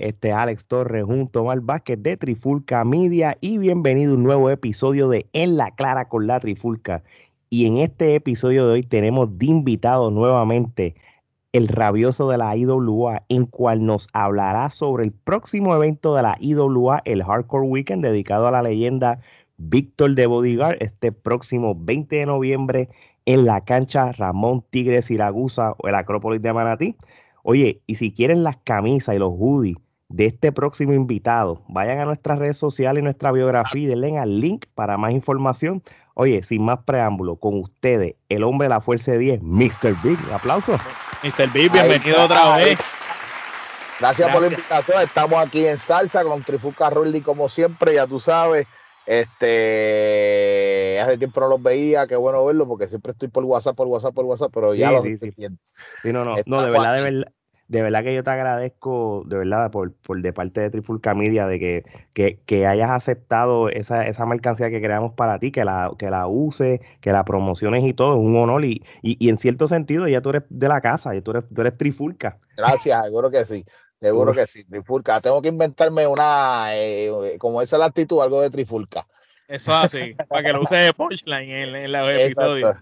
este Alex Torres junto a Omar Vázquez de Trifulca Media y bienvenido a un nuevo episodio de En la Clara con la Trifulca. Y en este episodio de hoy tenemos de invitado nuevamente el rabioso de la IWA, en cual nos hablará sobre el próximo evento de la IWA, el Hardcore Weekend, dedicado a la leyenda Víctor de Bodyguard, este próximo 20 de noviembre en la cancha Ramón Tigre Siragusa o el Acrópolis de Manatí. Oye, y si quieren las camisas y los hoodies de este próximo invitado, vayan a nuestras redes sociales y nuestra biografía y denle al link para más información. Oye, sin más preámbulo, con ustedes, el hombre de la Fuerza 10, Mr. Big. Aplauso. Mr. Big, bienvenido otra vez. Gracias, por la invitación. Estamos aquí en Salsa con Trifuca Rulli, como siempre, ya tú sabes. Este, hace tiempo no los veía, qué bueno verlo, porque siempre estoy por WhatsApp, por WhatsApp, por WhatsApp, pero ya lo sí, sí. sí, no, no, no, de verdad, de verdad, de verdad que yo te agradezco, de verdad, por, por de parte de Trifulca Media, de que, que, que hayas aceptado esa, esa, mercancía que creamos para ti, que la, que la uses, que la promociones y todo, es un honor. Y, y, y, en cierto sentido, ya tú eres de la casa, ya tú eres, tú eres Trifulca. Gracias, seguro que sí. Seguro que sí, Trifulca. Tengo que inventarme una, eh, como esa es la actitud, algo de Trifulca. Eso así, para que lo use de punchline en, en los episodios.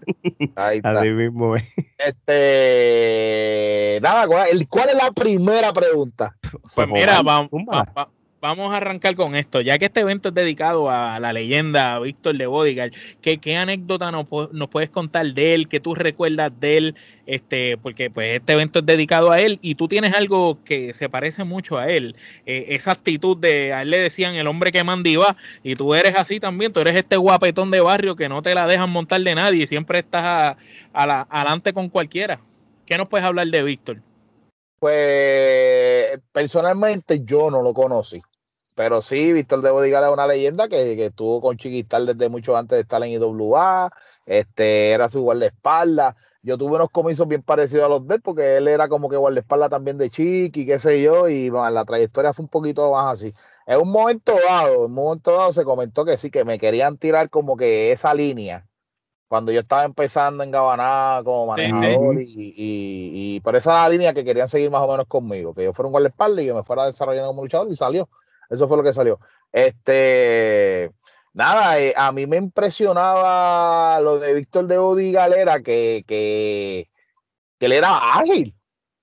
Ahí está. Así mismo. Este, nada, ¿cuál, ¿cuál, es la primera pregunta? Pues mira, vamos, va, vamos a arrancar con esto. Ya que este evento es dedicado a la leyenda Víctor de Bodyguard, ¿qué, anécdota nos, puedes contar de él? ¿Qué tú recuerdas de él? Este, porque pues este evento es dedicado a él y tú tienes algo que se parece mucho a él. Eh, esa actitud de, a él le decían el hombre que manda y tú eres así también, tú eres este guapetón de barrio que no te la dejan montar de nadie y siempre estás a la, adelante con cualquiera. ¿Qué nos puedes hablar de Víctor? Pues personalmente yo no lo conocí. Pero sí, Víctor de Bodigal es una leyenda que, que, estuvo con Chiquistal desde mucho antes de estar en IWA. Este, era su guardaespaldas. Yo tuve unos comisos bien parecidos a los de él, porque él era como que guardaespaldas también de Chiqui, qué sé yo, y bueno, la trayectoria fue un poquito más así. En un momento dado, en un momento dado se comentó que sí, que me querían tirar como que esa línea cuando yo estaba empezando en Gabaná como manejador sí, sí. Y, y, y, por esa era la línea que querían seguir más o menos conmigo, que yo fuera un guardaespaldas y que me fuera desarrollando como luchador y salió. Eso fue lo que salió. Este, nada, eh, a mí me impresionaba lo de Víctor de Odi Galera, que, que, que él era ágil.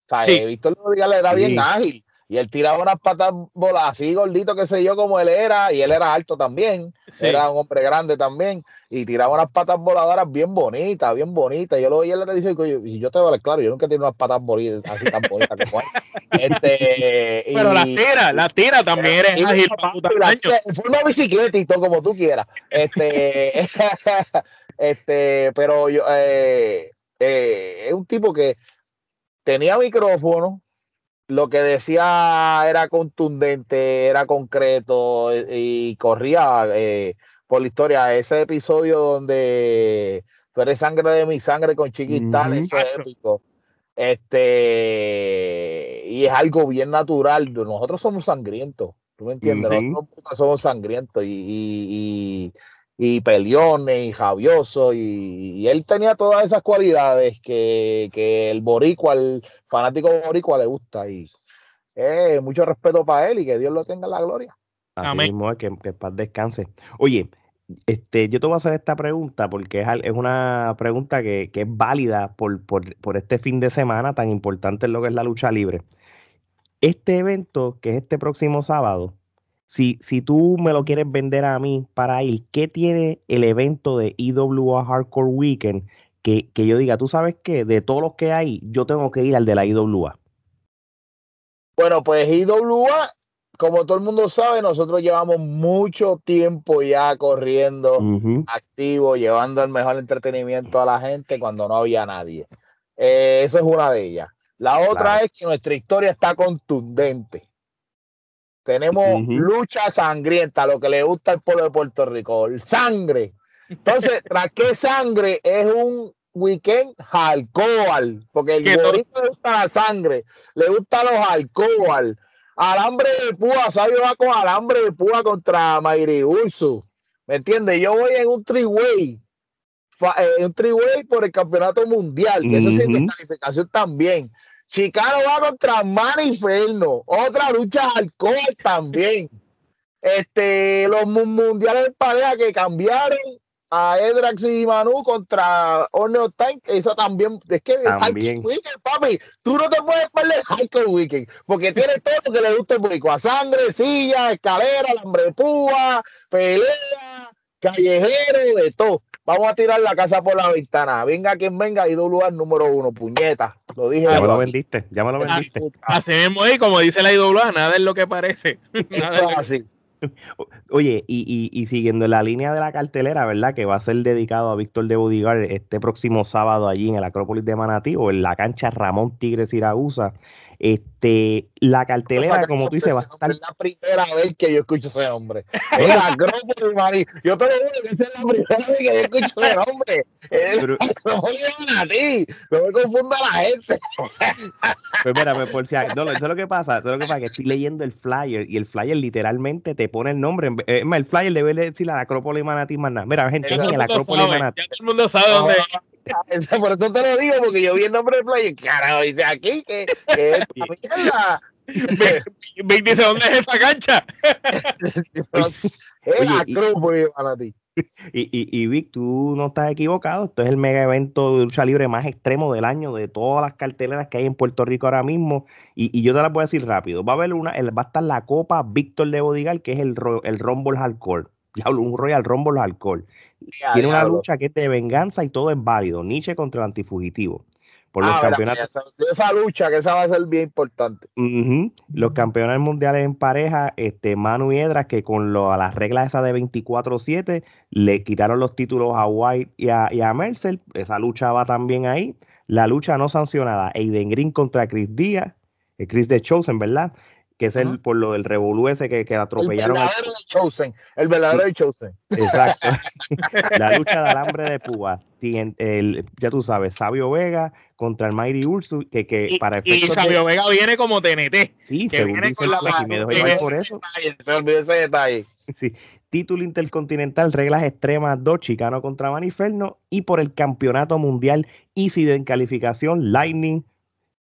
O sea, sí. Víctor de Odi Galera era sí. bien ágil. Y él tiraba unas patas bolas así gordito que sé yo como él era, y él era alto también, sí. era un hombre grande también, y tiraba unas patas voladoras bien bonitas, bien bonitas. Yo lo veía en la televisión y yo te voy a claro, yo nunca he tenido unas patas bonitas así tan bonitas como este, Pero y, las tira, las tira también eres y, ágil bicicleta y todo como tú quieras. Este, este, pero yo eh, eh, es un tipo que tenía micrófono, lo que decía era contundente, era concreto y corría eh, por la historia. Ese episodio donde tú eres sangre de mi sangre con Chiquital, mm -hmm. eso es épico. Este, y es algo bien natural. Nosotros somos sangrientos, ¿tú me entiendes? Mm -hmm. Nosotros somos sangrientos y, y, y, y peleones y javiosos. Y, y, él tenía todas esas cualidades que, que el boricua, el fanático boricua le gusta. Y eh, mucho respeto para él y que Dios lo tenga en la gloria. Así Amén. mismo es, que, que paz descanse. Oye, este, yo te voy a hacer esta pregunta porque es, es una pregunta que, que es válida por, por, por, este fin de semana tan importante en lo que es la lucha libre. Este evento, que es este próximo sábado, si, si tú me lo quieres vender a mí para ir, ¿qué tiene el evento de IWA Hardcore Weekend que, que yo diga, tú sabes que de todos los que hay, yo tengo que ir al de la IWA? Bueno, pues IWA como todo el mundo sabe, nosotros llevamos mucho tiempo ya corriendo, uh -huh. activo, llevando el mejor entretenimiento a la gente cuando no había nadie. Eh, eso es una de ellas. La otra claro. es que nuestra historia está contundente. Tenemos uh -huh. lucha sangrienta, lo que le gusta al pueblo de Puerto Rico, el sangre. Entonces, tras qué sangre es un weekend alcohol, porque el gorrito le gusta la sangre, le gusta los alcohol alambre de púa, Sabio va con alambre de púa contra Mayri Urso. ¿Me entiendes? Yo voy en un three-way, en un three-way por el campeonato mundial, que uh -huh. eso es calificación también. Chicano va contra Maniferno. Otra lucha alcohol también. Este, los mundiales de pareja que cambiaron a Edrax y Manu contra Orneo Time, eso también, es que también. Weekend, papi, tú no te puedes perder Hardcore Weekend, porque tiene todo lo que le gusta el público, a sangre, silla, escalera, alambre de púa, pelea, callejero, de todo. Vamos a tirar la casa por la ventana. Venga quien venga, y lugar número uno, puñeta. Lo dije. Ya me lo vendiste, ya me lo vendiste. Así mismo, y como dice la IWA, nada es lo que parece. Eso es así. Oye, y, y, siguiendo la línea de la cartelera, ¿verdad? Que va a ser dedicado a Víctor de Bodigar este próximo sábado allí en el Acrópolis de Manatí o en la cancha Ramón Tigre Siragusa. Este, la cartelera, como tú dices, va a estar. Es la primera vez que yo escucho ese nombre. Acrópolis, Marí. Yo te lo digo que esa es la primera vez que yo escucho ese nombre. Pero... Acrópolis de Manatí. No me confunda la gente. Pues mira, pues por si no, eso es lo que pasa. Eso es lo que pasa, que estoy leyendo el flyer y el flyer literalmente te pone el nombre. Es más, el flyer debe decir la Acrópolis Manatí nada. Mira, gente, en el Acrópolis Manatí. Ya todo el mundo sabe dónde por eso te lo digo, porque yo vi el nombre del player. Carajo, dice aquí que, que es mierda. Vic dice, ¿dónde es esa cancha? es la cruz, para ti. Y, y, y Vic, tú no estás equivocado. Esto es el mega evento de lucha libre más extremo del año, de todas las carteleras que hay en Puerto Rico ahora mismo. Y, y yo te las voy a decir rápido. Va a haber una, va a estar la Copa Víctor de Bodigal, que es el, el Rumble Hardcore diablo, un Royal Rumble alcohol. Tiene una lucha que es de venganza y todo es válido. Nietzsche contra el antifugitivo. Por los ah, campeonatos. Esa, lucha, que esa va a ser bien importante. Los campeones mundiales en pareja, este, Manu y Edras, que con lo, a las reglas esa de 24-7 le quitaron los títulos a White y a, y a Mercer. Esa lucha va también ahí. La lucha no sancionada, Aiden Green contra Chris Díaz, eh, Chris de Chosen, ¿verdad? Que es el por lo del revolú ese que, que atropellaron. El verdadero al... Chosen, el verdadero sí. Chosen. Exacto. la lucha de alambre de púa. El, ya tú sabes, Sabio Vega contra el Mighty Ursu, que, que y, para Y Sabio de... Vega viene como TNT. Sí, que según dice la y me por eso. se olvidó ese detalle. Sí. Título intercontinental, reglas extremas 2, Chicano contra Maniferno, y por el campeonato mundial Easy de calificación, Lightning,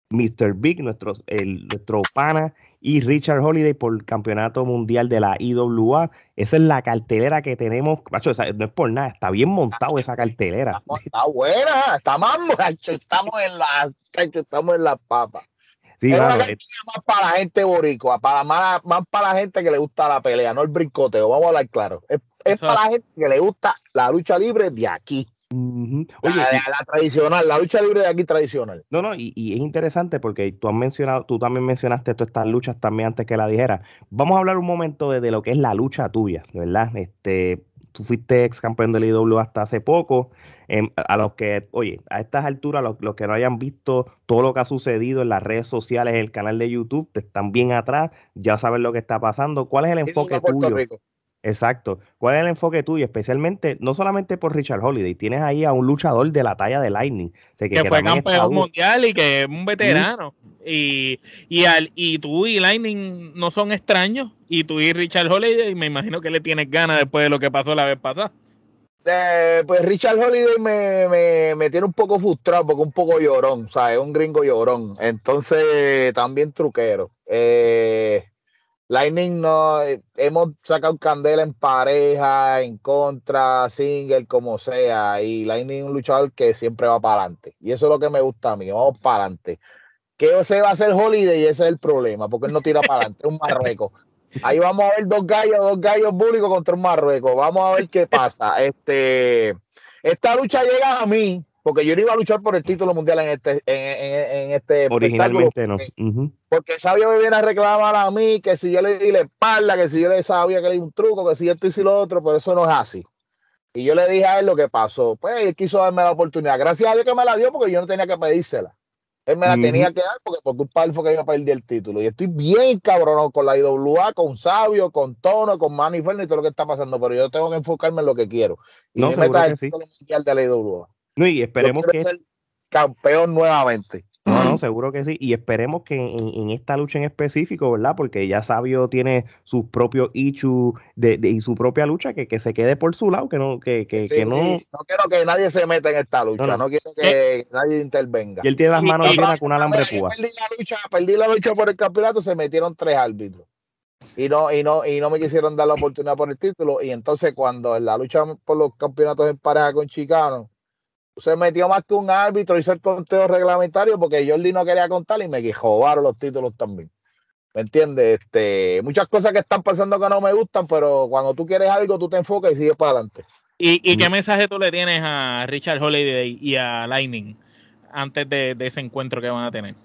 Mr. Big, nuestro, el, nuestro pana, y Richard Holiday por el campeonato mundial de la IWA. Esa es la cartelera que tenemos. Macho, no es por nada, está bien montado esa cartelera. Está buena, está más, estamos en la, estamos en la papa. Sí, es una más para la gente boricua, para más, más, para la gente que le gusta la pelea, no el brincoteo, vamos a hablar claro. Es, es para la gente que le gusta la lucha libre de aquí. Uh-huh. Oye, la, la, tradicional, la lucha libre de aquí tradicional. No, no, y, y, es interesante porque tú has mencionado, tú también mencionaste todas estas luchas también antes que la dijera. Vamos a hablar un momento de, de lo que es la lucha tuya, ¿verdad? Este, tú fuiste ex campeón del IW hasta hace poco. Eh, a los que, oye, a estas alturas, los, los, que no hayan visto todo lo que ha sucedido en las redes sociales, en el canal de YouTube, te están bien atrás, ya saben lo que está pasando. ¿Cuál es el enfoque tuyo? Rico. Exacto. ¿Cuál es el enfoque tuyo? Especialmente, no solamente por Richard Holiday, tienes ahí a un luchador de la talla de Lightning. O sea, que, que, que, fue campeón mundial y que es un veterano. ¿Sí? Y, y, al, y tú y Lightning no son extraños. Y tú y Richard Holiday, me imagino que le tienes ganas después de lo que pasó la vez pasada. Eh, pues Richard Holiday me, me, me, tiene un poco frustrado porque un poco llorón, o sea, es un gringo llorón. Entonces, también truquero. Eh, Lightning no, hemos sacado candela en pareja, en contra, single, como sea, y Lightning es un luchador que siempre va para adelante. Y eso es lo que me gusta a mí, vamos para adelante. Que se va a hacer Holiday y ese es el problema, porque él no tira para adelante, es un marrueco. Ahí vamos a ver dos gallos, dos gallos públicos contra un marrueco. Vamos a ver qué pasa. Este, esta lucha llega a mí, porque yo no iba a luchar por el título mundial en este, en, en, en este Originalmente no. Uh -huh. Porque Sabio me viene a reclamar a mí que si yo le di la espalda, que si yo le sabía que le di un truco, que si esto y si lo otro, pero eso no es así. Y yo le dije a él lo que pasó. Pues él quiso darme la oportunidad. Gracias a Dios que me la dio porque yo no tenía que pedírsela. Él me la uh -huh. tenía que dar porque por culpa él fue que yo perdí el título. Y estoy bien cabrón con la IWA, con Sabio, con Tono, con Manny Fernández y todo lo que está pasando. Pero yo tengo que enfocarme en lo que quiero. Y no, me meta el sí. mundial de la IWA. No, y esperemos que ser campeón nuevamente. No, no, seguro que sí. Y esperemos que en, esta lucha en específico, ¿verdad? Porque ya Sabio tiene sus propios issues de, y su propia lucha, que, que se quede por su lado, que no, que, que, que no. No quiero que nadie se meta en esta lucha, no, quiero que nadie intervenga. Y él tiene las manos llenas con un alambre púa. Perdí la lucha, perdí la lucha por el campeonato, se metieron tres árbitros. Y no, y no, y no me quisieron dar la oportunidad por el título. Y entonces cuando en la lucha por los campeonatos en pareja con Chicano, se metió más que un árbitro, hizo el conteo reglamentario porque Jordi no quería contar y me jodaron los títulos también. ¿Me entiendes? Este, muchas cosas que están pasando que no me gustan, pero cuando tú quieres algo, tú te enfocas y sigues para adelante. ¿Y, qué mensaje tú le tienes a Richard Holiday y a Lightning antes de, ese encuentro que van a tener?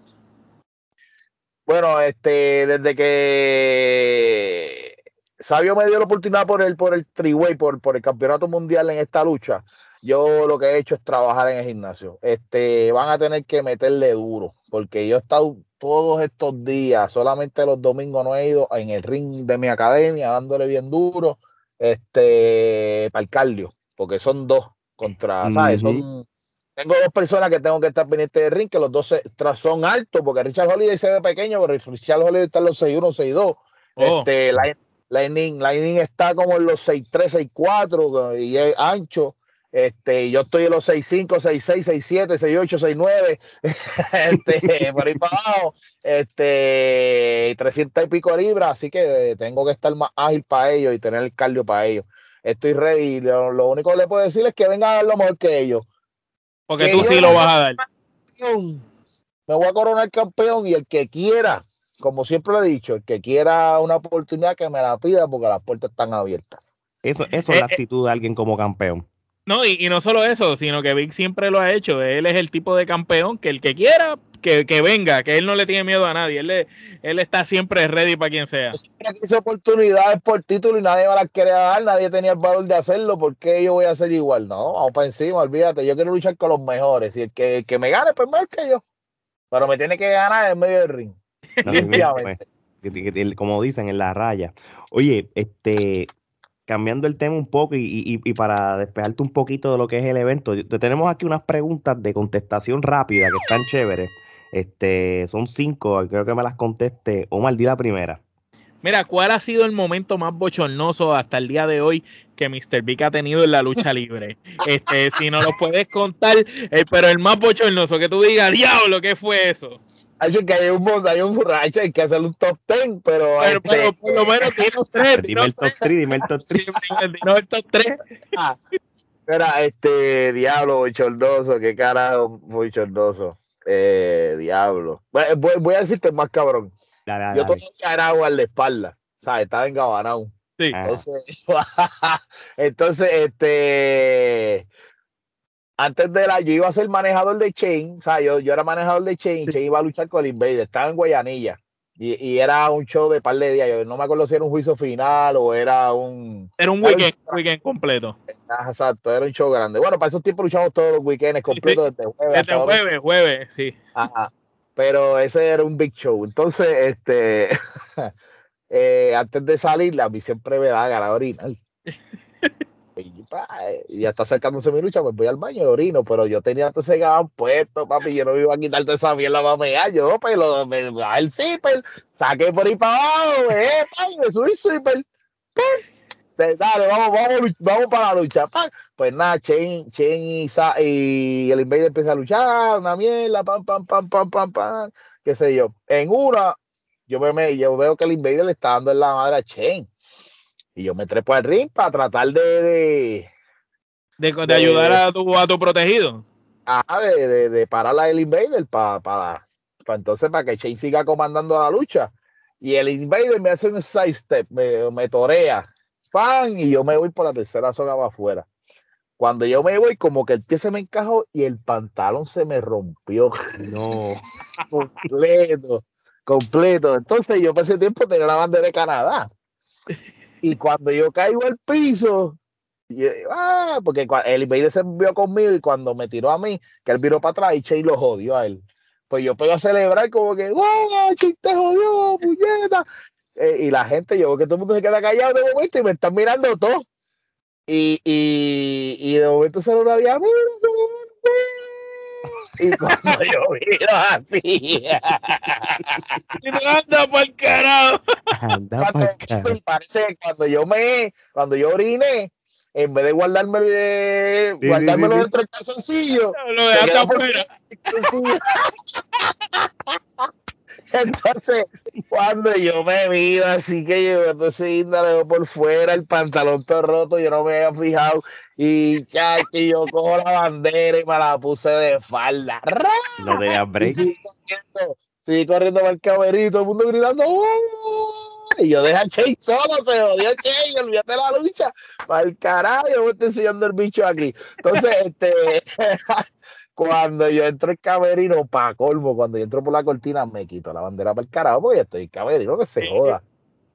Bueno, este, desde que Sabio me dio la oportunidad por el, por el Triway, por, por el campeonato mundial en esta lucha, yo lo que he hecho es trabajar en el gimnasio. Este, van a tener que meterle duro, porque yo he estado todos estos días, solamente los domingos no he ido en el ring de mi academia, dándole bien duro, este, para el cardio, porque son dos contra, ¿sabes? Son, tengo dos personas que tengo que estar pendientes del ring, que los dos son altos, porque Richard Holiday se ve pequeño, pero Richard Holiday está en los 6'1, 6'2. Oh. Este, Lightning, Lightning está como en los 6'3, 6'4 y es ancho. Este, yo estoy en los 6'5, 6'6, 6'7, 6'8, 6'9, este, por ahí para abajo, este, 300 y pico libras, así que tengo que estar más ágil para ellos y tener el cardio para ellos. Estoy ready. Lo, lo único que le puedo decir es que venga a dar lo mejor que ellos. Porque tú sí lo vas a dar. Me voy a coronar campeón y el que quiera, como siempre le he dicho, el que quiera una oportunidad que me la pida porque las puertas están abiertas. Eso, eso es la eh, eh, actitud de alguien como campeón. No, y, no solo eso, sino que Vic siempre lo ha hecho. Él es el tipo de campeón que el que quiera, que, venga, que él no le tiene miedo a nadie. Él, él está siempre ready para quien sea. Siempre oportunidades por título y nadie me las quería dar, nadie tenía el valor de hacerlo. ¿Por qué yo voy a hacer igual? No, vamos para encima, olvídate. Yo quiero luchar con los mejores. Y el que, que me gane, pues más que yo. Pero me tiene que ganar en medio del ring. como dicen, en la raya. Oye, este, cambiando el tema un poco y, para despejarte un poquito de lo que es el evento, te tenemos aquí unas preguntas de contestación rápida que están chéveres. Este, son cinco, creo que me las conteste. Omar, di la primera. Mira, ¿cuál ha sido el momento más bochornoso hasta el día de hoy que Mr. Big ha tenido en la lucha libre? Este, si no lo puedes contar, eh, pero el más bochornoso, que tú digas, diablo, ¿qué fue eso? Hay que hay un, hay un borracho, hay que hacer un top ten, pero. Pero, pero este por lo menos los tres. Dime el top 3, dime el top 3. Dime el top 3. Ah, mira, este, diablo, bochornoso, qué carajo, bochornoso. Eh, diablo. Voy, voy, a decirte más cabrón. Dale, dale, Yo tengo carajo en la espalda, ¿sabes? Estaba engabanado. Sí. Entonces, entonces, este antes de la, yo iba a ser manejador de Chain, o sea, yo, yo era manejador de Chain, Chain iba a luchar con el Invader, estaba en Guayanilla. Y, y, era un show de par de días. Yo no me acuerdo si era un juicio final o era un. Era un weekend, weekend completo. exacto, era un show grande. Bueno, para esos tiempos luchamos todos los weekends completos desde jueves. Desde jueves, jueves, sí. Ajá. Pero ese era un big show. Entonces, este. eh, antes de salir, a mí siempre me da ganar orinar. y ya está acercándose mi lucha, pues voy al baño y orino, pero yo tenía todo ese gabán puesto, papi, yo no iba a quitar toda esa mierda para mear, yo, pues, lo, me, el zipper, saqué por ahí para abajo, eh, papi, me subí zipper, pues, dale, vamos, vamos, vamos para la lucha, pues nada, Chen, Chen y, y el Invader empieza a luchar, una mierda, pam, pam, pam, pam, pam, pam, qué sé yo, en una, yo, me, yo veo que el Invader le está dando en la madre a Chen, y yo me trepo al ring para tratar de. De, ayudar a tu, a tu protegido. Ah, de, de, parar a el Invader para, para, entonces para que Shane siga comandando la lucha. Y el Invader me hace un side step, me, me torea. Fan, y yo me voy por la tercera zona para afuera. Cuando yo me voy, como que el pie se me encajó y el pantalón se me rompió. No, completo, completo. Entonces yo para ese tiempo tenía la bandera de Canadá. Y cuando yo caigo al piso, ah, porque el Invader se vio conmigo y cuando me tiró a mí, que él viró para atrás y Che lo jodió a él. Pues yo pego a celebrar como que, ¡wow! Che te jodió, puñeta! Eh, y la gente, yo veo que todo el mundo se queda callado de momento y me están mirando todo. Y, y, y de momento se lo había, Y cuando yo miro así. anda para el carajo. Anda cuando, pa'l carajo. parece, cuando yo me, cuando yo oriné, en vez de guardarme, Sí, sí, guardármelo sí, sí. dentro del calzoncillo, Lo dejaste por- afuera. Entonces, cuando yo me miro así que yo entonces índale por fuera, el pantalón todo roto, yo no me había fijado. Y chacho, yo cojo la bandera y me la puse de falda. No tenías Y break. seguí corriendo, corriendo para el camerino, todo el mundo gritando. "¡Uh!". Y yo deja a Che solo, se jodió Che, olvídate de la lucha. Para el carajo, yo me estoy enseñando el bicho aquí. Entonces, este, cuando yo entro al camerino, para colmo, cuando yo entro por la cortina, me quito la bandera para el carajo, porque yo estoy en camerino, que se joda.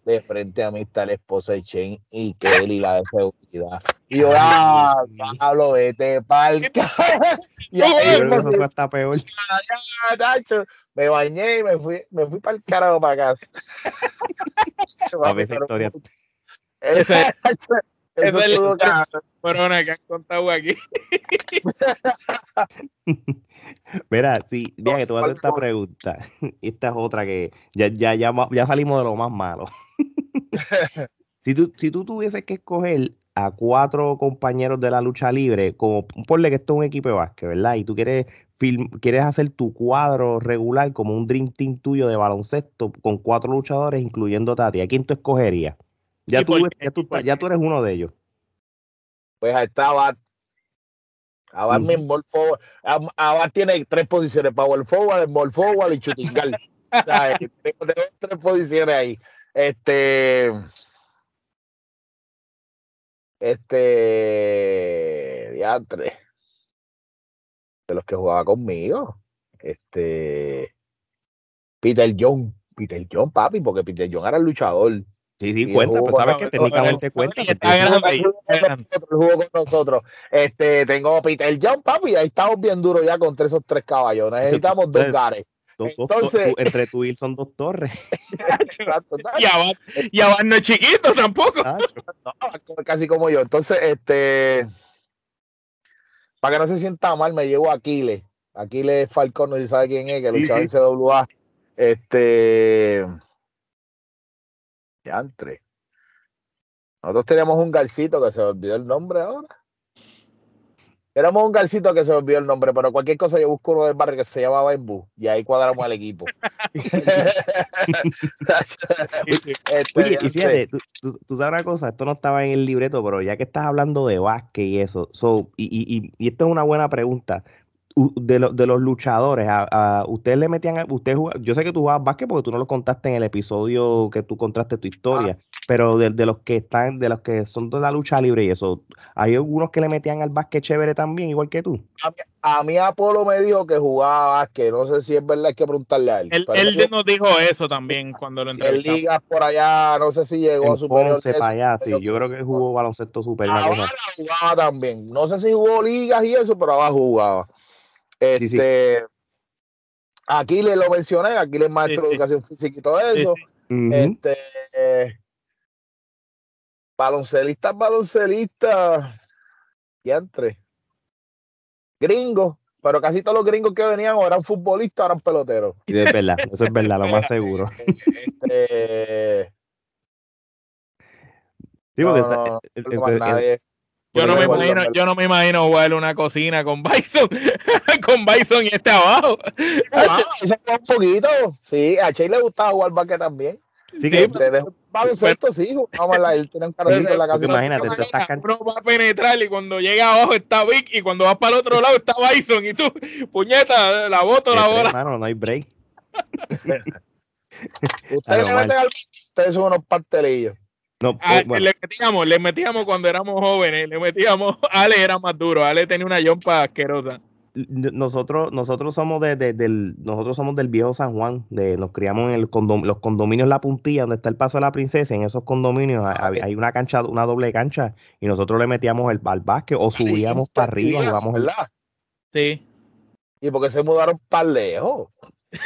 De frente a mí está la esposa de Chen y Kelly, la de seguridad. Y yo, ah. Pablo, vete para el carajo. Y Yo ahí mismo eso hasta peor. ya, Nacho, me bañé y me fui, me fui para el carajo para casa. Esa historia. Nacho, eso es cabrón. Corona que han contado aquí. Mira, sí, mira que te voy a hacer esta ¿Cuál- pregunta. Esta es otra que ya, ya, ya, ya salimos de lo más malo. Si tú, si tú tuvieses que escoger a cuatro compañeros de la lucha libre, como ponle que esto es un equipo de básquet, ¿verdad? Y tú quieres, film- quieres hacer tu cuadro regular como un Dream Team tuyo de baloncesto con cuatro luchadores, incluyendo Tati. ¿A quién tú escogerías? Ya ¿Y tú, ya, tú, ¿Y por estás- ya tú eres uno de ellos. Pues ahí está Abad. Abad, ball forward. Abad tiene tres posiciones: power forward, ball forward y. O sea, tengo, tengo tres posiciones ahí. Este. Este. Diantre. De los que jugaba conmigo. Este. Peter John. Peter John, papi, porque Peter John era el luchador. Sí, sí, cuenta, pues sabes que técnicamente cuenta. Él jugó con nosotros. Este, tengo Peter John, papi, ahí estamos bien duros ya contra esos tres caballos. Necesitamos dos gares. Entonces- entre tú y él son dos torres. Y Abad, y Abad no es chiquito tampoco. Casi como yo. Entonces, este, para que no se sienta mal, me llevo a Aquiles. Aquiles Falcón, no si sabe quién es, que luchaba en CWA. Este, Nosotros teníamos un garcito que se me olvidó el nombre ahora. Éramos un garcito que se me olvidó el nombre, pero cualquier cosa yo busco uno del barrio que se llamaba Embu y ahí cuadramos al equipo. Este, Oye, y fíjate, tú, tú- tú sabes una cosa, esto no estaba en el libreto, pero ya que estás hablando de básquet y eso, so, y, y, y, y esto es una buena pregunta. De, lo- de los luchadores, a, a- ustedes le metían, a- usted yo sé que tú jugabas básquet porque tú no lo contaste en el episodio que tú contaste tu historia, pero de, de los que están, de los que son de la lucha libre y eso, hay algunos que le metían al básquet chévere también, igual que tú. A mí Apolo me dijo que jugaba básquet, no sé si es verdad, hay que preguntarle a él. Él, él nos dijo eso también cuando lo que en entrevistamos. ligas por allá, no sé si llegó a superior. Ponce de eso, para allá, sí, yo creo que él jugó baloncesto super, una Abajo cosa. jugaba también. No sé si jugó ligas y eso, pero abajo jugaba. Sí, sí. Este, Aquí le lo mencioné, aquí le es maestro Sí, de educación física y todo eso. Este, eh, baloncelistas, baloncelistas, entre Gringos, pero casi todos los gringos que venían o eran futbolistas o eran peloteros. Sí, es verdad, eso es verdad, lo más seguro. Este, Sí, no, porque no, está- no el- nadie. Yo no, me imagino, yo no me imagino jugar una cocina con Bison, con Bison y este abajo. Ah, un poquito. Sí, a Che le gustaba jugar básquet también. sí que- Te dejo baloncesto, sí, jugábamos en la, él tenía un carrito en la casa. imagínate, tú estás va a penetrar y cuando llega abajo está Vic y cuando vas para el otro lado está Bison y tú, puñeta, la boto, la bola. hermano, no hay break. Ustedes ustedes son unos pastelillos. No, Ah, bueno, Le metíamos, le metíamos cuando éramos jóvenes, le metíamos, Ale era más duro, Ale tenía una yompa asquerosa. nosotros, nosotros somos de, de- del, nosotros somos del viejo San Juan, de, nos criamos en el condom- los condominios La Puntilla, donde está el Paso de la Princesa, en esos condominios hay, Ah, hay una cancha, una doble cancha, y nosotros le metíamos el al básquet o subíamos para arriba, jugamos el, ¿verdad? Sí. Y porque se mudaron para lejos.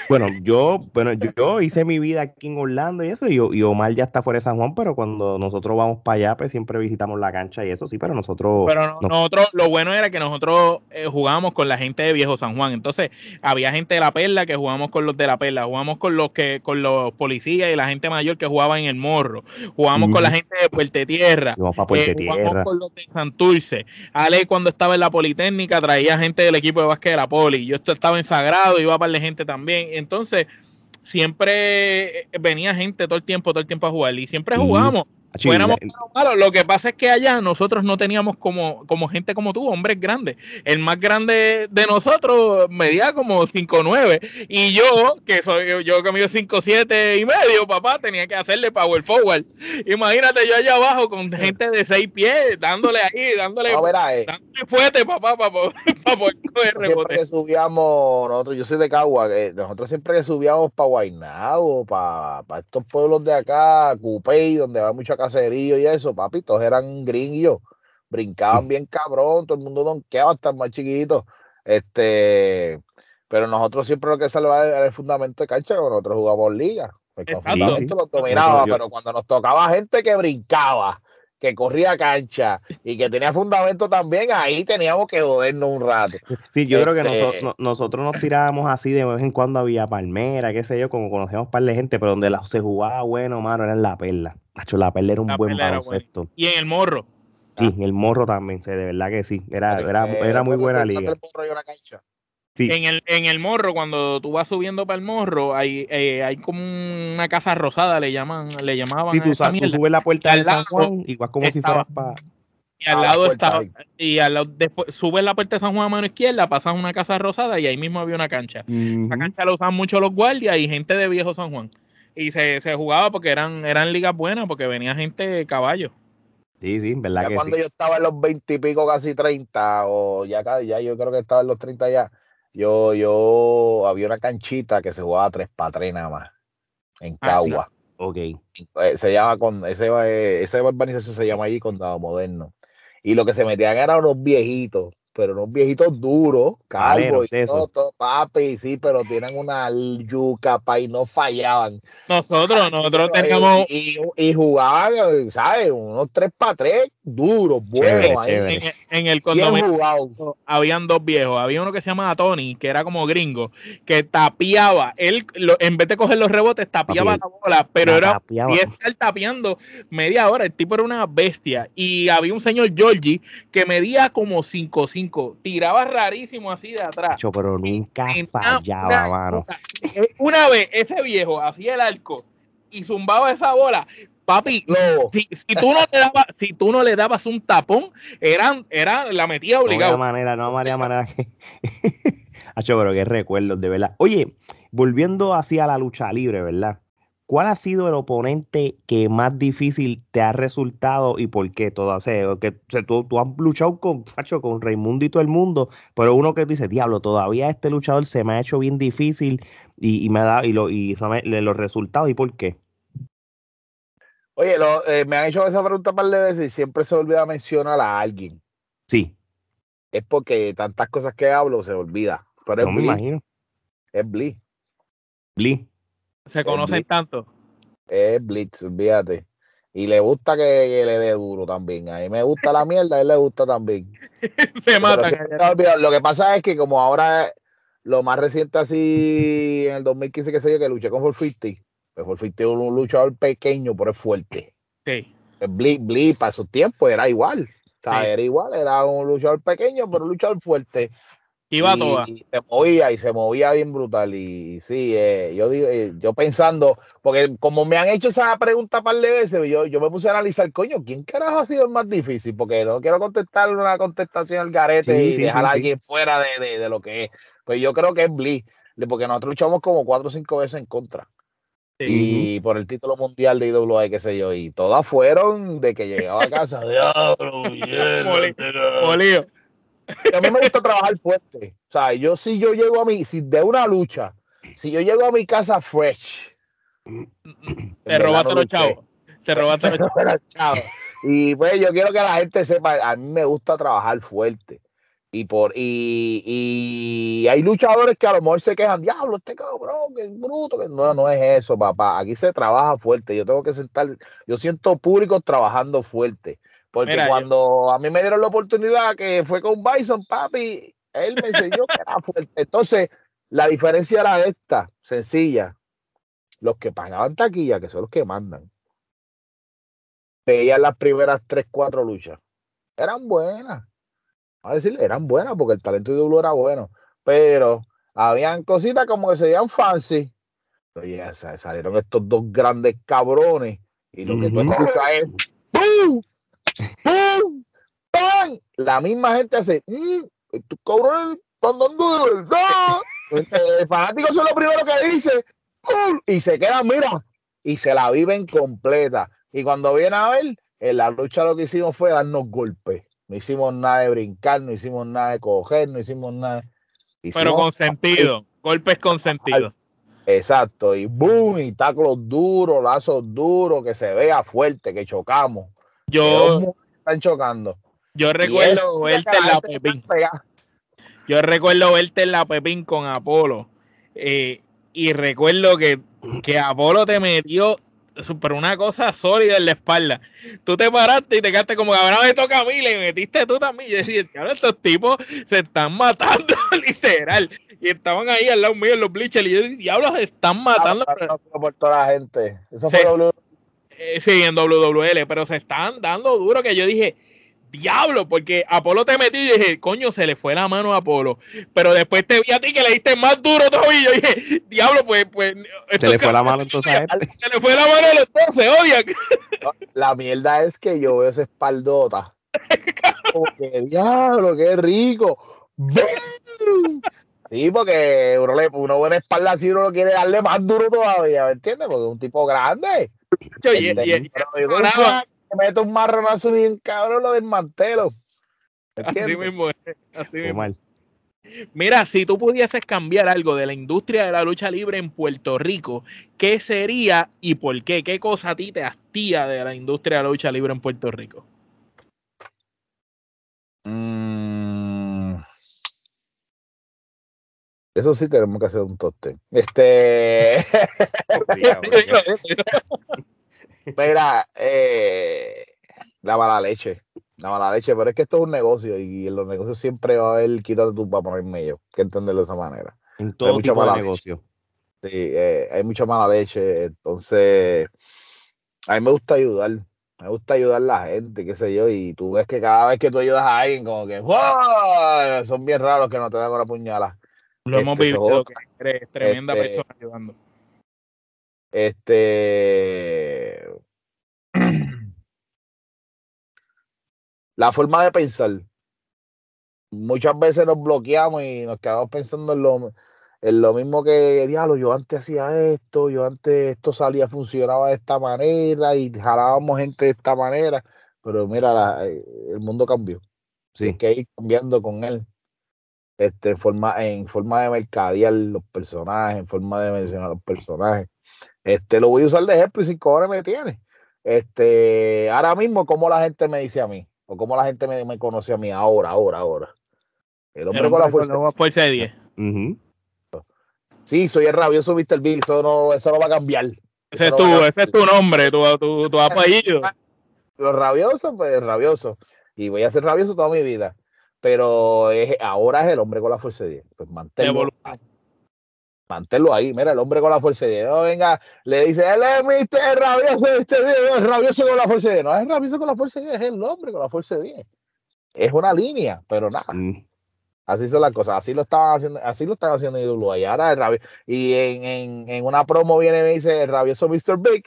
Bueno, yo, bueno, yo, hice mi vida aquí en Orlando y eso, y, y, Omar ya está fuera de San Juan, pero cuando nosotros vamos para allá, pues siempre visitamos la cancha y eso sí, pero nosotros. Pero nosotros, lo bueno era que nosotros eh, jugábamos con la gente de Viejo San Juan. Entonces, había gente de la perla que jugábamos con los de la perla, jugábamos con los que, con los policías y la gente mayor que jugaba en el morro, jugábamos con la gente de Puerto Tierra, eh, jugábamos con los de Santurce. Ale cuando estaba en la Politécnica traía gente del equipo de básquet de la Poli. Yo estaba en Sagrado, iba para la gente también entonces, siempre venía gente todo el tiempo, todo el tiempo a jugar y siempre jugamos. Lo que pasa es que allá nosotros no teníamos como, como gente como tú, hombres grandes. El más grande de nosotros medía como 5'9 y yo, que soy yo que mido 5'7 y medio, papá, tenía que hacerle power forward. Imagínate yo allá abajo con gente de 6 pies, dándole ahí, dándole, eh. dándole fuerte, papá, para, poder coger rebote. Siempre subíamos, nosotros, yo soy de Cagua, nosotros siempre subíamos para Guaynabo, para, para estos pueblos de acá, Cupey, donde va mucha caserío y eso, papi, todos eran gringos, brincaban bien cabrón, todo el mundo donkeaba hasta más chiquito. Este, pero nosotros siempre lo que salvaba era el fundamento de cancha, cuando nosotros jugábamos liga. Pues lo dominaba, pero cuando nos tocaba gente que brincaba, que corría cancha y que tenía fundamento también, ahí teníamos que jodernos un rato. Sí, yo creo que nosotros, este nosotros nos tirábamos así de vez en cuando había palmera, qué sé yo, como conocíamos par de gente, pero donde la, se jugaba bueno, mano, era en la perla. Nacho, la perla era un buen baloncesto. Y en el morro. Sí, en el morro también, de verdad que sí. Era, era, era muy buena liga. En, el, en el morro, cuando tú vas subiendo para el morro, hay, eh, hay como una casa rosada, le llaman, le llamaban. Sí, tú, subes la puerta de San Juan, igual como si fueras para. Y al lado estaba, y al lado, después subes la puerta de San Juan a mano izquierda, pasas una casa rosada y ahí mismo había una cancha. Esa cancha la usaban mucho los guardias y gente de viejo San Juan. Y se, se jugaba porque eran, eran ligas buenas, porque venía gente de caballo. Sí, sí, verdad ya cuando yo estaba en los 20 y pico, casi 30, o ya, ya yo creo que estaba en los 30 ya, yo, yo, había una canchita que se jugaba tres para tres nada más, en ah, Cagua. Ok. Eh, se llama con, ese, eh, esa urbanización se llama allí Condado Moderno. Y lo que se metían eran unos viejitos pero unos viejitos duros, calvos y todo, papi, sí, pero tienen una yuca, pa, y no fallaban. Nosotros, nosotros teníamos... Y, jugaban, ¿sabes? Unos tres para tres, duros, buenos. En, el condominio habían dos viejos, había uno que se llamaba Tony, que era como gringo, que tapiaba, él, en vez de coger los rebotes, tapiaba la bola, pero era, y estar tapeando media hora, el tipo era una bestia, y había un señor Georgie que medía como 5 5 tiraba rarísimo así de atrás. pero nunca fallaba, mano. Una vez ese viejo hacía el arco y zumbaba esa bola. Papi, si, tú no le dabas, si tú no le dabas un tapón, eran, era, la metía obligado. No había manera, no había manera que. pero qué recuerdos, de verdad. Oye, volviendo hacia la lucha libre, ¿verdad? ¿Cuál ha sido el oponente que más difícil te ha resultado y por qué? Todo, o sea, que, tú, has luchado con, con Raimundo y todo el mundo, pero uno que dice, diablo, todavía este luchador se me ha hecho bien difícil y, me ha dado y, lo, y los resultados y por qué. Oye, eh, me han hecho esa pregunta un par de veces y siempre se olvida mencionar a alguien. Sí. Es porque tantas cosas que hablo se olvida. Pero no me imagino. Es Blee. Blee. Se conocen tanto. Es Blitz, fíjate. Y le gusta que, le dé duro también. A mí me gusta la mierda, a él le gusta también. se mata. Lo que pasa es que como ahora lo más reciente así en el 2015 que sé yo que luché con 450, pues 450 es un luchador pequeño pero es fuerte. Sí. Blitz, para su tiempo era igual. O sea, era igual, era un luchador pequeño pero un luchador fuerte. Iba toda. Y se movía y se movía bien brutal. Y sí, eh, yo digo, eh, yo pensando, porque como me han hecho esa pregunta un par de veces, yo, yo me puse a analizar, coño, ¿quién carajo ha sido el más difícil? Porque no quiero contestar una contestación al garete y dejar a alguien fuera de, de, lo que es. Pues yo creo que es Bliss, porque nosotros luchamos como cuatro o cinco veces en contra. Y por el título mundial de IWA, qué sé yo, y todas fueron de que llegaba a casa, diablo, a mí me gusta trabajar fuerte. O sea, yo si yo llego a mi, si de una lucha, si yo llego a mi casa fresh. Te robaste los chavos. Te robaste los chavos. Y pues yo quiero que la gente sepa, a mí me gusta trabajar fuerte. Y, por, y, y, hay luchadores que a lo mejor se quejan, diablo, este cabrón, que bruto. Que... No, no es eso, papá. Aquí se trabaja fuerte. Yo tengo que sentar, yo siento público trabajando fuerte. Porque cuando a mí me dieron la oportunidad que fue con Bison, papi, él me enseñó que era fuerte. Entonces, la diferencia era esta, sencilla. Los que pagaban taquilla, que son los que mandan, veían las primeras tres, cuatro luchas. Eran buenas a decirle, eran buenas porque el talento de W era bueno, pero habían cositas como que se veían fancy. Oye, salieron estos dos grandes cabrones y lo que tú escuchas es ¡Pum! ¡Pum! ¡Pam! La misma gente hace mmm, estos cabrones están dando de verdad. el fanático es lo primero que dice ¡Pum! y se queda, mira, y se la viven completa. Y cuando viene a ver, en la lucha lo que hicimos fue darnos golpes. No hicimos nada de brincar, no hicimos nada de coger, no hicimos nada. Pero con sentido, golpes con sentido. Exacto, y boom, y tacos duros, lazos duros, que se vea fuerte, que chocamos. Yo. Están chocando. Yo recuerdo verte en la Pepín. Yo recuerdo verte en la Pepín con Apolo. Eh, y recuerdo que, que Apolo te metió pero una cosa sólida en la espalda. Tú te paraste y te quedaste como ahora me toca a mí, le metiste tú también. Y decía, estos tipos se están matando, literal. Y estaban ahí al lado mío en los bleachers. Y yo, diablos, se están matando. por toda la gente. Eso fue. Eh, sí, en WWL, pero se están dando duro que yo dije, diablo, porque Apolo te metí y dije, coño, se le fue la mano a Apolo. Pero después te vi a ti que le diste más duro todavía. Y yo dije, diablo, pues. pues se le fue la mano entonces Se le fue la mano a los dos, se odian. La mierda es que yo veo esa espaldota. Como que, diablo, qué rico. Sí, porque uno, le, uno buena espalda así uno quiere darle más duro todavía, ¿me entiendes? Porque es un tipo grande. Yo, y, y, meto un marronazo bien cabrón, lo desmantelo. Así mismo es. Así mismo. Mira, si tú pudieses cambiar algo de la industria de la lucha libre en Puerto Rico, ¿qué sería y por qué? ¿Qué cosa a ti te hastía de la industria de la lucha libre en Puerto Rico? Mm. Eso sí tenemos que hacer un toste. Este. Mira, eh, la mala leche. La mala leche, pero es que esto es un negocio y en los negocios siempre va a haber quítate tú para ponerme yo. que entenderlo de esa manera. En todo tipo de negocio. Sí, eh, hay mucha mala leche. Entonces, a mí me gusta ayudar. Me gusta ayudar a la gente, qué sé yo. Y tú ves que cada vez que tú ayudas a alguien, como que son bien raros que no te dan una puñalada. Lo hemos este, que eres tremenda este, persona ayudando. Este. La forma de pensar. Muchas veces nos bloqueamos y nos quedamos pensando en lo, en lo mismo que, diablo, yo antes hacía esto, yo antes esto salía, funcionaba de esta manera y jalábamos gente de esta manera, pero mira, el mundo cambió. Sí. Hay que ir cambiando con él. Este, en forma, en forma de mercadear los personajes, en forma de mencionar los personajes. Este, lo voy a usar de ejemplo y cinco horas me tiene. Este, ahora mismo, como la gente me dice a mí, o como la gente me, conoce a mí ahora, ahora, ahora. El hombre, con la fuerza, de 10. Sí, soy el rabioso Mr. Big, eso no, eso no va a cambiar. Ese, es, tu, ese es tu nombre, tu, tu, tu apellido. Los rabiosos, pues rabioso. Y voy a ser rabioso toda mi vida. Pero es, ahora es el hombre con la fuerza de 10. Pues manténlo manténlo ahí. Mira, el hombre con la fuerza de no venga, le dice, él es Mr. rabioso, este es rabioso con la fuerza de No es rabioso con la fuerza de 10, es el hombre con la fuerza de 10. Es una línea, pero nada. Mm. Así son las cosas, así lo estaban haciendo, así lo están haciendo en IWA. Y ahora el rabioso, y en, en, en, una promo viene y me dice el rabioso Mr. Big.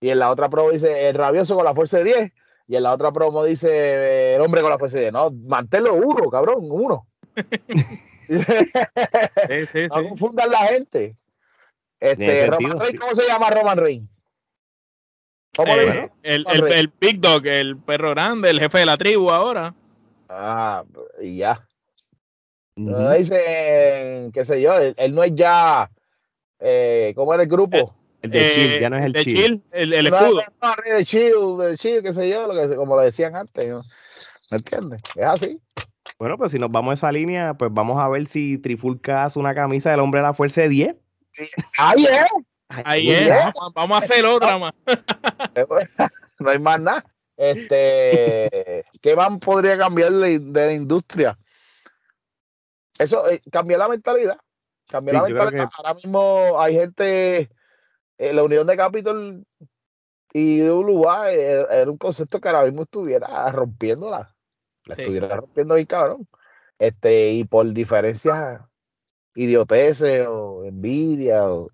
Y en la otra promo dice el rabioso con la fuerza de 10. Y en la otra promo dice el hombre con la fuerza de 10. No, manténlo uno, cabrón, uno. sí, sí, no confundan la gente. Este, Roman ¿cómo se llama Roman Reigns? ¿Cómo le eh, dice? El, el, el, Big Dog, el perro grande, el jefe de la tribu ahora. Ah, y ya. Uh Dicen, qué sé yo, él, no es ya, eh, ¿cómo era el grupo? El, de Chill, ya no es el, Chill. El, el escudo. No, el de Chill, de Chill, qué sé yo, lo que, como lo decían antes. ¿no? ¿Me entiendes? Es así. Bueno, pues si nos vamos a esa línea, pues vamos a ver si Trifulca hace una camisa del hombre de la fuerza de 10. Ahí es. Ahí es. Vamos a hacer otra más. no hay más nada. Este, ¿qué más podría cambiar de, la industria? Eso, eh, cambiar la mentalidad. Cambiar la mentalidad. Ahora mismo hay gente, en la unión de Capitol y WA era, era, un concepto que ahora mismo estuviera rompiéndola. La estuviera rompiendo ahí, cabrón. Este, y por diferencias idioteces o envidia o,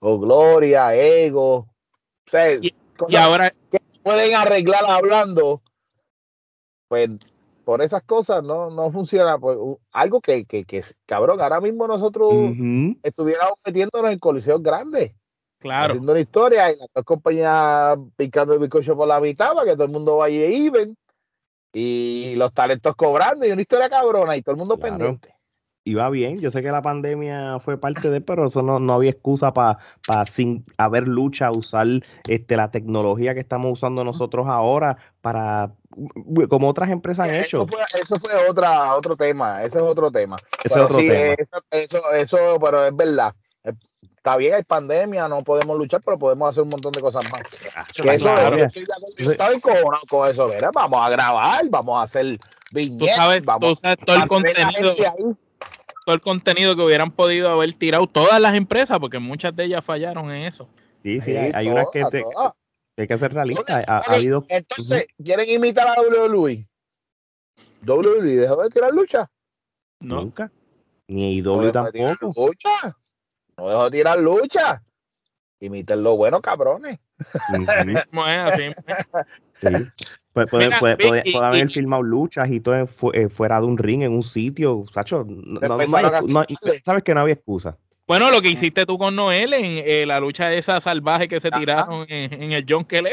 gloria, ego. O sea, y, ahora que pueden arreglar hablando, pues por esas cosas no, no funciona. Pues, algo que, que, que, cabrón, ahora mismo nosotros estuviéramos metiéndonos en colisiones grandes. Claro. Haciendo una historia y las dos compañías picando el bizcocho por la mitad para que todo el mundo vaya y ven y los talentos cobrando y una historia cabrona y todo el mundo pendiente. Y va bien, yo sé que la pandemia fue parte de, pero eso no, no había excusa para sin haber lucha usar este, la tecnología que estamos usando nosotros ahora para como otras empresas han hecho. Eso fue, otra, otro tema, ese es otro tema. Ese es otro tema. Eso, eso, pero es verdad. Está bien, hay pandemia, no podemos luchar, pero podemos hacer un montón de cosas más. Ah, eso, con eso, vamos a grabar, vamos a hacer viñetas, sabes, vamos todo el contenido todo el contenido que hubieran podido haber tirado todas las empresas, porque muchas de ellas fallaron en eso. Sí, sí, hay, unas que, hay que ser realistas. Ha, habido... Entonces, ¿quieren imitar a WWE? WWE dejó de tirar lucha. Nunca. Ni IW tampoco. Lucha. No dejó de tirar lucha. Imiten lo bueno, cabrones. Puede, puede, puede, puede, haber filmado luchas y todo eh, fuera de un ring en un sitio, Sacho. No, sabes que no había excusa. Bueno, lo que hiciste tú con Noel en eh, la lucha esa salvaje que se tiraron en, el John Kelly.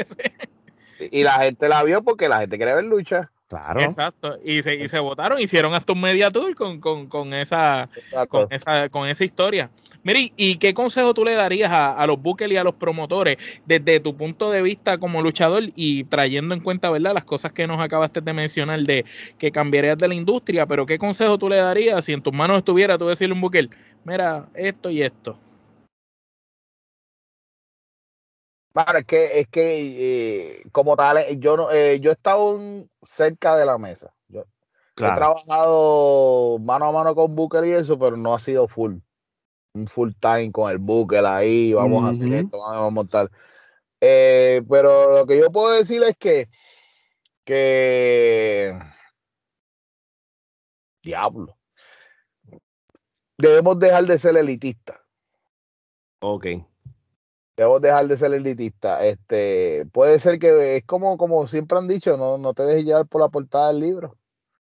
y la gente la vio porque la gente quería ver lucha. Claro. Exacto. Y se, y se votaron, hicieron hasta un media tour con, con, con esa, con esa, con esa historia. Miri, ¿y qué consejo tú le darías a, los bookers y a los promotores desde tu punto de vista como luchador y trayendo en cuenta, ¿verdad? Las cosas que nos acabaste de mencionar de que cambiarías de la industria, pero ¿qué consejo tú le darías si en tus manos estuviera tú decirle a un booker, mira, esto y esto? Bueno, es que, es que eh, como tal, eh, yo no, eh, yo he estado cerca de la mesa. Yo he trabajado mano a mano con Booker y eso, pero no ha sido full un full time con el buque ahí, vamos a hacer esto, vamos a montar. Eh, pero lo que yo puedo decir es que, que, diablo, debemos dejar de ser elitistas. Ok. Debemos dejar de ser elitistas. Este, puede ser que es como, como siempre han dicho, no, no te dejes llevar por la portada del libro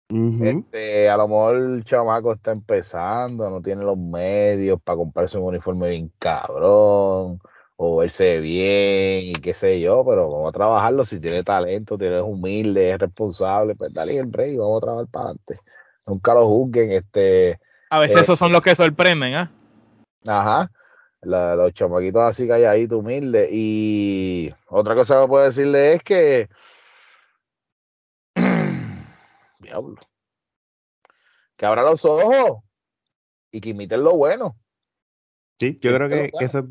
este, a lo mejor el chamaco está empezando, no tiene los medios para comprarse un uniforme bien cabrón, o verse bien, y qué sé yo, pero vamos a trabajarlo. Si tiene talento, tiene humilde, es responsable, pues dale el break, vamos a trabajar para adelante. Nunca lo juzguen. Este, a veces esos son los que sorprenden, ¿ah? Ajá. Los chamaquitos así calladitos, humildes. Y otra cosa que puedo decirle es que Diablo. Que abra los ojos y que imiten lo bueno. Sí, yo creo que, eso es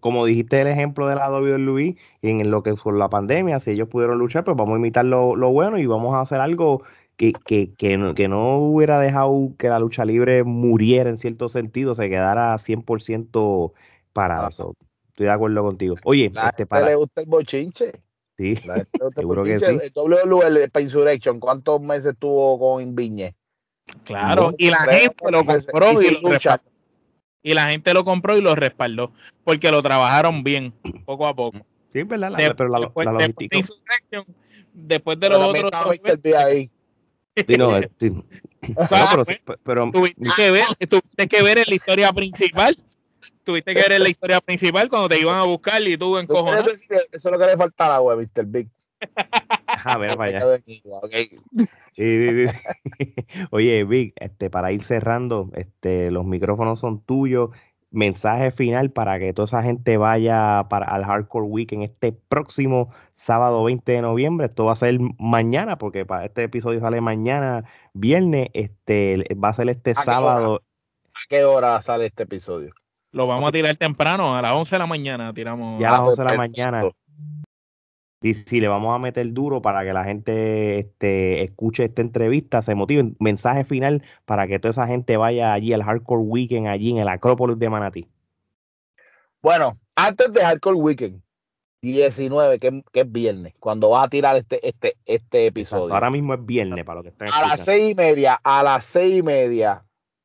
como dijiste el ejemplo de la WWE en lo que fue la pandemia, si ellos pudieron luchar, pues vamos a imitar lo, bueno y vamos a hacer algo que, que, que, no, que no hubiera dejado que la lucha libre muriera en cierto sentido, se quedara 100% para eso. Estoy de acuerdo contigo. Oye, este, para... le gusta el bochinche. Sí, seguro que sí. El Insurrection, ¿cuántos meses tuvo con Inviñe? Claro, y la gente lo compró y, lo y la gente lo compró y lo respaldó, porque lo trabajaron bien, poco a poco. Sí, verdad, la, pero la, después, logística. Después de los otros. ahí. Sí, no, sí. pero, pero, tuviste, que ver, tuviste que ver en la historia principal tuviste que ver en la historia principal cuando te iban a buscar y tú encojonado. Eso es lo que le faltaba agua, Mr. Big. A ver, vaya. Oye, Vic, este, para ir cerrando, este, los micrófonos son tuyos. Mensaje final para que toda esa gente vaya para al Hardcore Week en este próximo sábado 20 de noviembre. Esto va a ser mañana, porque para este episodio sale mañana, viernes. Este va a ser este sábado. ¿A qué hora sale este episodio? Lo vamos a tirar temprano, a las 11 de la mañana tiramos. Ya a las 11 de la mañana. Y si le vamos a meter duro para que la gente este, escuche esta entrevista, se motive. Mensaje final para que toda esa gente vaya allí al Hardcore Weekend, allí en el Acrópolis de Manatí. Bueno, antes de Hardcore Weekend, 19, que, es viernes, cuando va a tirar este, este, este episodio. Ahora mismo es viernes para lo que estén A las seis y media, a las seis y media,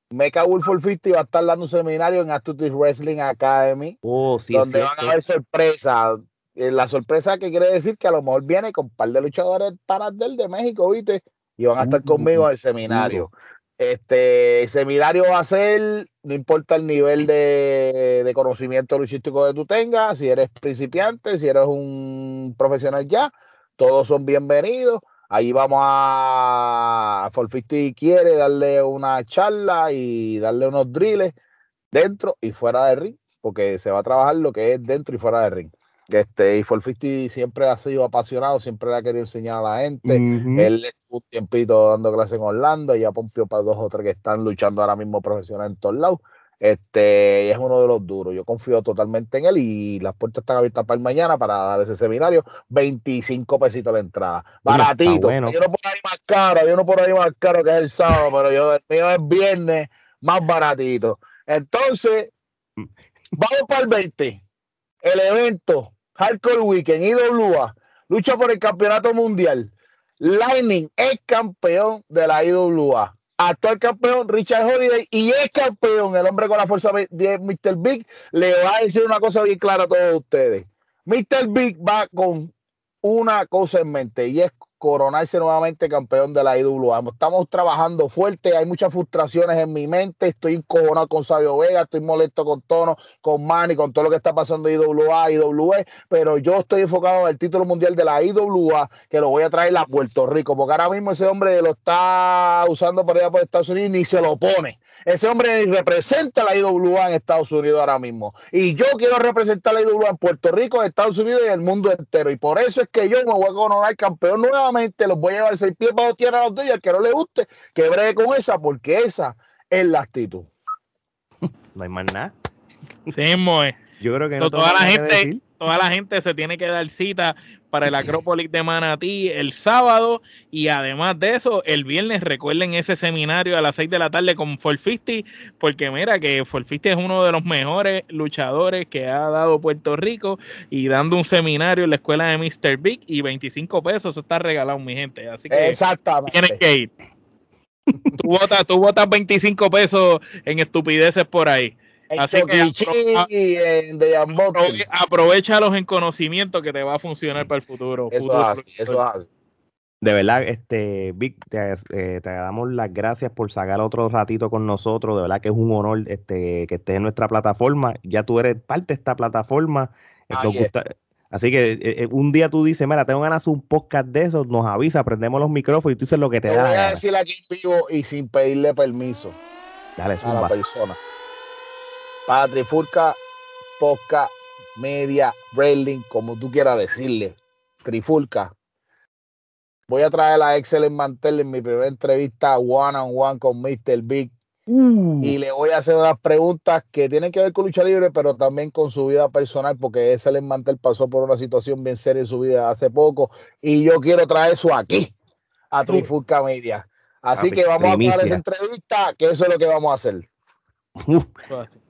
Mecha Wolf 50 va a estar dando un seminario en Attitude Wrestling Academy. Oh, sí, donde van a haber sorpresas la sorpresa que quiere decir que a lo mejor viene con un par de luchadores para del de México, ¿viste? Y van a estar conmigo en el seminario. Este el seminario va a ser, no importa el nivel de, de conocimiento luchístico que tú tengas, si eres principiante, si eres un profesional ya, todos son bienvenidos. Ahí vamos a, Forfisti quiere darle una charla y darle unos drills dentro y fuera del ring, porque se va a trabajar lo que es dentro y fuera del ring. Este, y Forfisti siempre ha sido apasionado, siempre le ha querido enseñar a la gente. Él estuvo un tiempito dando clases en Orlando, y ya pompió para dos o tres que están luchando ahora mismo profesional en todos lados. Este, y es uno de los duros. Yo confío totalmente en él y las puertas están abiertas para el mañana para dar ese seminario. 25 pesitos la entrada. Baratito. Yo no por ahí más caro, yo no por ahí más caro que es el sábado, pero yo el mío es viernes más baratito. Entonces, mm. vamos para el 20. El evento Hardcore Weekend, IWA, lucha por el campeonato mundial. Lightning es campeón de la IWA. Actual campeón Richard Holiday y es campeón, el hombre con la fuerza de Mr. Big. Le va a decir una cosa bien clara a todos ustedes. Mr. Big va con una cosa en mente y es coronarse nuevamente campeón de la IWA. Estamos trabajando fuerte, hay muchas frustraciones en mi mente, estoy encojonado con Sabio Vega, estoy molesto con Tono, con Manny, con todo lo que está pasando en IWA, IWE, pero yo estoy enfocado en el título mundial de la IWA, que lo voy a traer a Puerto Rico, porque ahora mismo ese hombre lo está usando para allá por Estados Unidos y ni se lo pone. Ese hombre representa la IWA en Estados Unidos ahora mismo. Y yo quiero representar la IWA en Puerto Rico, en Estados Unidos y en el mundo entero. Y por eso es que yo me voy a coronar campeón nuevamente. Los voy a llevar seis pies bajo tierra a los dos y al que no le guste, que bregue con esa, porque esa es la actitud. No hay más nada. Sí, Moe. Yo creo que no toda la gente, toda la gente se tiene que dar cita para el Acrópolis de Manatí el sábado y además de eso, el viernes recuerden ese seminario a las 6 de la tarde con Forfisti, porque mira que Forfisti es uno de los mejores luchadores que ha dado Puerto Rico y dando un seminario en la escuela de Mr. Big y 25 pesos, está regalado mi gente, así que Exactamente. tienen que ir. tú votas tú votas 25 pesos en estupideces por ahí. Así que aprovechalos en conocimiento que te va a funcionar para el futuro. De verdad, este, Vic, te, eh, te, damos las gracias por sacar otro ratito con nosotros. De verdad que es un honor este, que estés en nuestra plataforma. Ya tú eres parte de esta plataforma. así que eh, eh, un día tú dices, mira, tengo ganas de un podcast de eso, nos avisa, prendemos los micrófonos y tú dices lo que te, da. Voy a decir aquí en vivo y sin pedirle permiso Dale, a la persona para Trifulca, Posca, Media, Wrestling, como tú quieras decirle, Trifulca. Voy a traer a Excel Mantel en mi primera entrevista one on one con Mr. Big. Uh. Y le voy a hacer unas preguntas que tienen que ver con lucha libre, pero también con su vida personal, porque Excel Mantel pasó por una situación bien seria en su vida hace poco. Y yo quiero traer eso aquí, a Trifulca Media. Así que vamos a hacer esa entrevista, que eso es lo que vamos a hacer.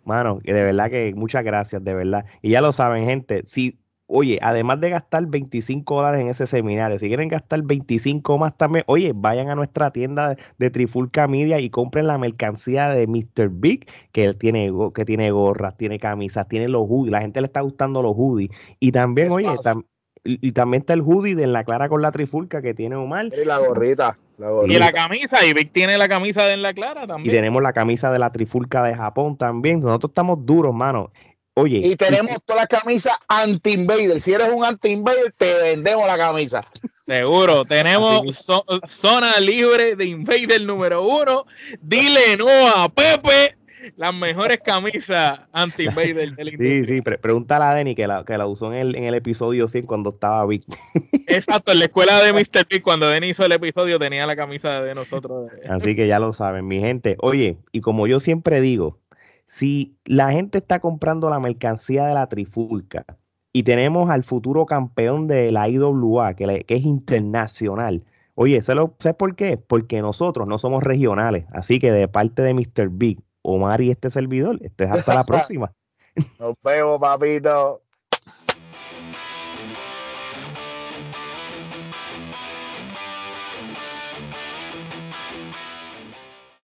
Mano, de verdad que muchas gracias, de verdad. Y ya lo saben, gente, si, oye, además de gastar 25 dólares en ese seminario, si quieren gastar 25 más también, oye, vayan a nuestra tienda de, Trifulca Media y compren la mercancía de Mr. Big, que él tiene, que tiene gorras, tiene camisas, tiene los hoodies, la gente le está gustando los hoodies. Y también, oye, y, también está el hoodie de la clara con la trifulca que tiene Omar. Y la gorrita. Y la camisa, y Vic tiene la camisa de En la Clara también. Y tenemos la camisa de la trifulca de Japón también. Nosotros estamos duros, mano. Oye. Y tenemos toda la camisa anti-invader. Si eres un anti-invader, te vendemos la camisa. Seguro, tenemos zona libre de invader número uno. Dile no a Pepe. Las mejores camisas anti-Invader del Sí, sí, pregúntale a Denny que la, que la usó en el, en el episodio 100 cuando estaba Vic. Exacto, en la escuela de Mr. Big, cuando Denny hizo el episodio, tenía la camisa de nosotros. Así que ya lo saben, mi gente. Oye, y como yo siempre digo, si la gente está comprando la mercancía de la Trifulca y tenemos al futuro campeón de la IWA, que, que es internacional, oye, ¿sabes por qué? Porque nosotros no somos regionales. Así que de parte de Mr. Big, Omar y este servidor, esto es hasta la próxima. Nos vemos, papito.